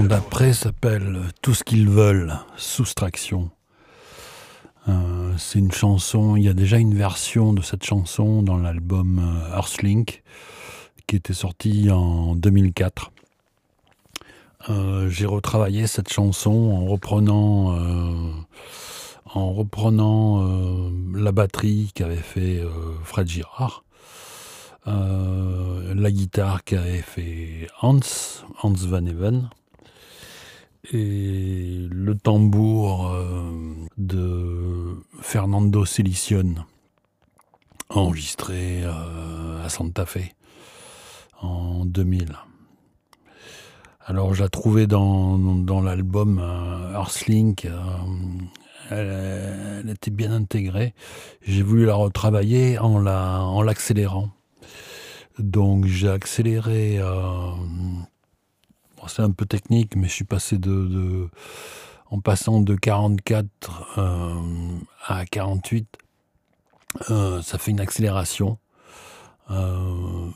d'après s'appelle Tout ce qu'ils veulent, soustraction. Euh, c'est une chanson, il y a déjà une version de cette chanson dans l'album euh, Earthlink qui était sorti en 2004. Euh, j'ai retravaillé cette chanson en reprenant, en reprenant la batterie qu'avait fait Fred Girard, la guitare qu'avait fait Hans, Hans Van Even, et le tambour euh, de Fernando Celicion, enregistré euh, à Santa Fe en 2000. Alors j'ai trouvé dans, dans l'album euh, Earthlink, elle, était bien intégrée. J'ai voulu la retravailler en l'accélérant. La, en Donc j'ai accéléré c'est un peu technique, mais je suis passé de, en passant de 44 euh, à 48, euh, ça fait une accélération. Euh,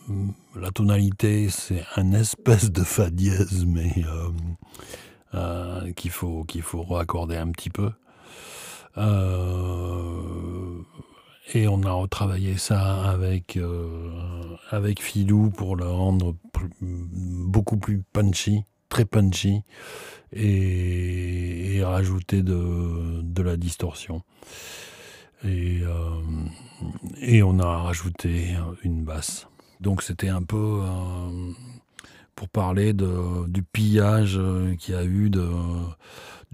la tonalité, c'est un espèce de fa dièse, mais qu'il faut qu'il faut raccorder un petit peu. Et on a retravaillé ça avec, euh, avec Filou pour le rendre beaucoup plus punchy, très punchy, et, rajouter de, de, la distorsion. Et, euh, et, on a rajouté une basse. Donc c'était un peu euh, pour parler de, du pillage qu'il y a eu de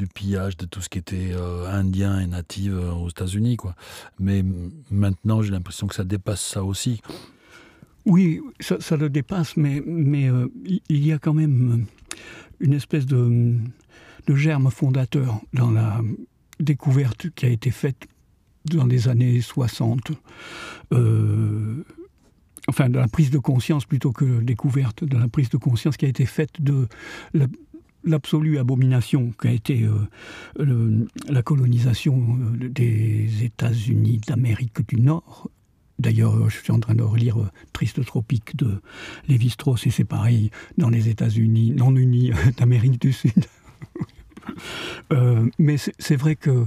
du pillage de tout ce qui était euh, indien et natif euh, aux États-Unis. quoi. Mais maintenant, j'ai l'impression que ça dépasse ça aussi. Oui, ça, le dépasse, mais, mais euh, il y a quand même une espèce de, de germe fondateur dans la découverte qui a été faite dans les années 60. enfin, de la prise de conscience plutôt que découverte, de la prise de conscience qui a été faite de la, l'absolue abomination qu'a été euh, la colonisation euh, des États-Unis d'Amérique du Nord. D'ailleurs, je suis en train de relire euh, Triste Tropique de Lévi-Strauss, et c'est pareil dans les États-Unis non unis d'Amérique du Sud. mais c'est vrai que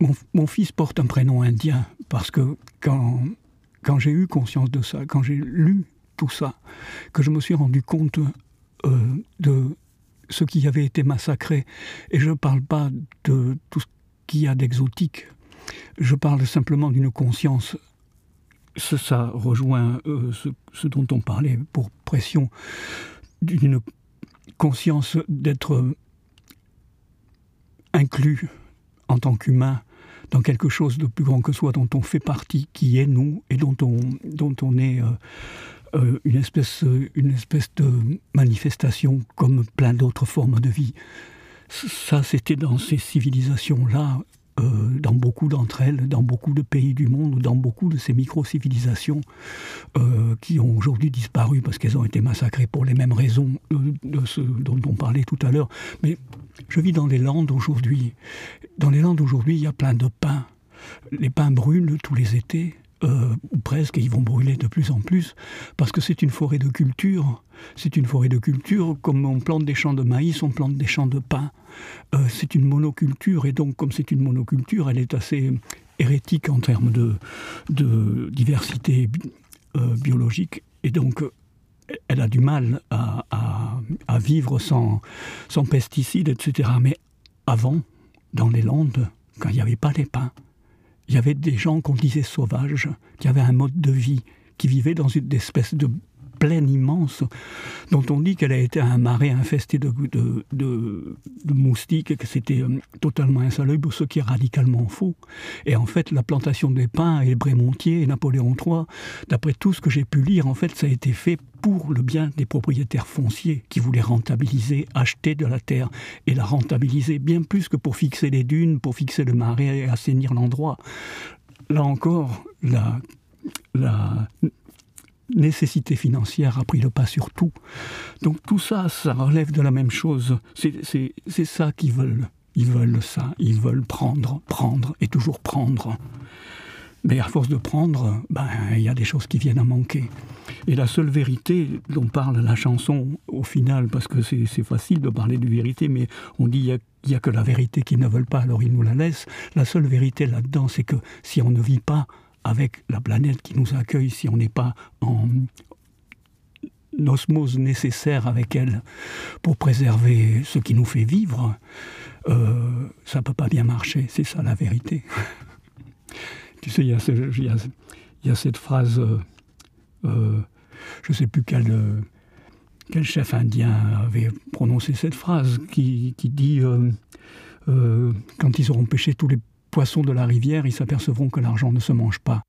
mon, mon, fils porte un prénom indien parce que quand, quand j'ai eu conscience de ça, quand j'ai lu tout ça, que je me suis rendu compte euh, de ce qui avait été massacré. Et je ne parle pas de tout ce qu'il y a d'exotique, je parle simplement d'une conscience. Ça, rejoint euh, ce, dont on parlait pour pression, d'une conscience d'être inclus en tant qu'humain dans quelque chose de plus grand que soi, dont on fait partie, qui est nous, et dont on, dont on est euh, euh, une, espèce, une espèce de manifestation comme plein d'autres formes de vie. Ça, c'était dans ces civilisations-là, euh, dans beaucoup d'entre elles, dans beaucoup de pays du monde, dans beaucoup de ces micro-civilisations euh, qui ont aujourd'hui disparu parce qu'elles ont été massacrées pour les mêmes raisons de dont on parlait tout à l'heure. Mais je vis dans les Landes aujourd'hui. Dans les Landes aujourd'hui, il y a plein de pins. Les pins brûlent tous les étés. Euh, ou presque, et ils vont brûler de plus en plus, parce que c'est une forêt de culture. C'est une forêt de culture, comme on plante des champs de maïs, on plante des champs de pain. Euh, c'est une monoculture, et donc comme c'est une monoculture, elle est assez hérétique en termes de, de diversité euh, biologique. Et donc, elle a du mal à, vivre sans, sans pesticides, etc. Mais avant, dans les Landes, quand il n'y avait pas les pins, il y avait des gens qu'on disait sauvages, qui avaient un mode de vie, qui vivaient dans une espèce de plaine immense, dont on dit qu'elle a été un marais infesté de, moustiques et que c'était euh, totalement insalubre, ce qui est radicalement faux. Et en fait, la plantation des pins et Brémontier et Napoléon III, d'après tout ce que j'ai pu lire, en fait, ça a été fait pour le bien des propriétaires fonciers qui voulaient rentabiliser, acheter de la terre et la rentabiliser bien plus que pour fixer les dunes, pour fixer le marais et assainir l'endroit. Là encore, la nécessité financière a pris le pas sur tout. Donc tout ça, ça relève de la même chose. C'est ça qu'ils veulent. Ils veulent ça. Ils veulent prendre, prendre et toujours prendre. Mais à force de prendre, ben, il y a des choses qui viennent à manquer. Et la seule vérité dont parle la chanson, au final, parce que c'est facile de parler de vérité, mais on dit qu'il n'y a, a, que la vérité qu'ils ne veulent pas, alors ils nous la laissent. La seule vérité là-dedans, c'est que si on ne vit pas avec la planète qui nous accueille, si on n'est pas en osmose nécessaire avec elle pour préserver ce qui nous fait vivre, euh, ça ne peut pas bien marcher. C'est ça la vérité. tu sais, il y, a cette phrase, euh, euh, je ne sais plus quel, chef indien avait prononcé cette phrase, qui dit, quand ils auront pêché tous les poissons de la rivière, ils s'apercevront que l'argent ne se mange pas.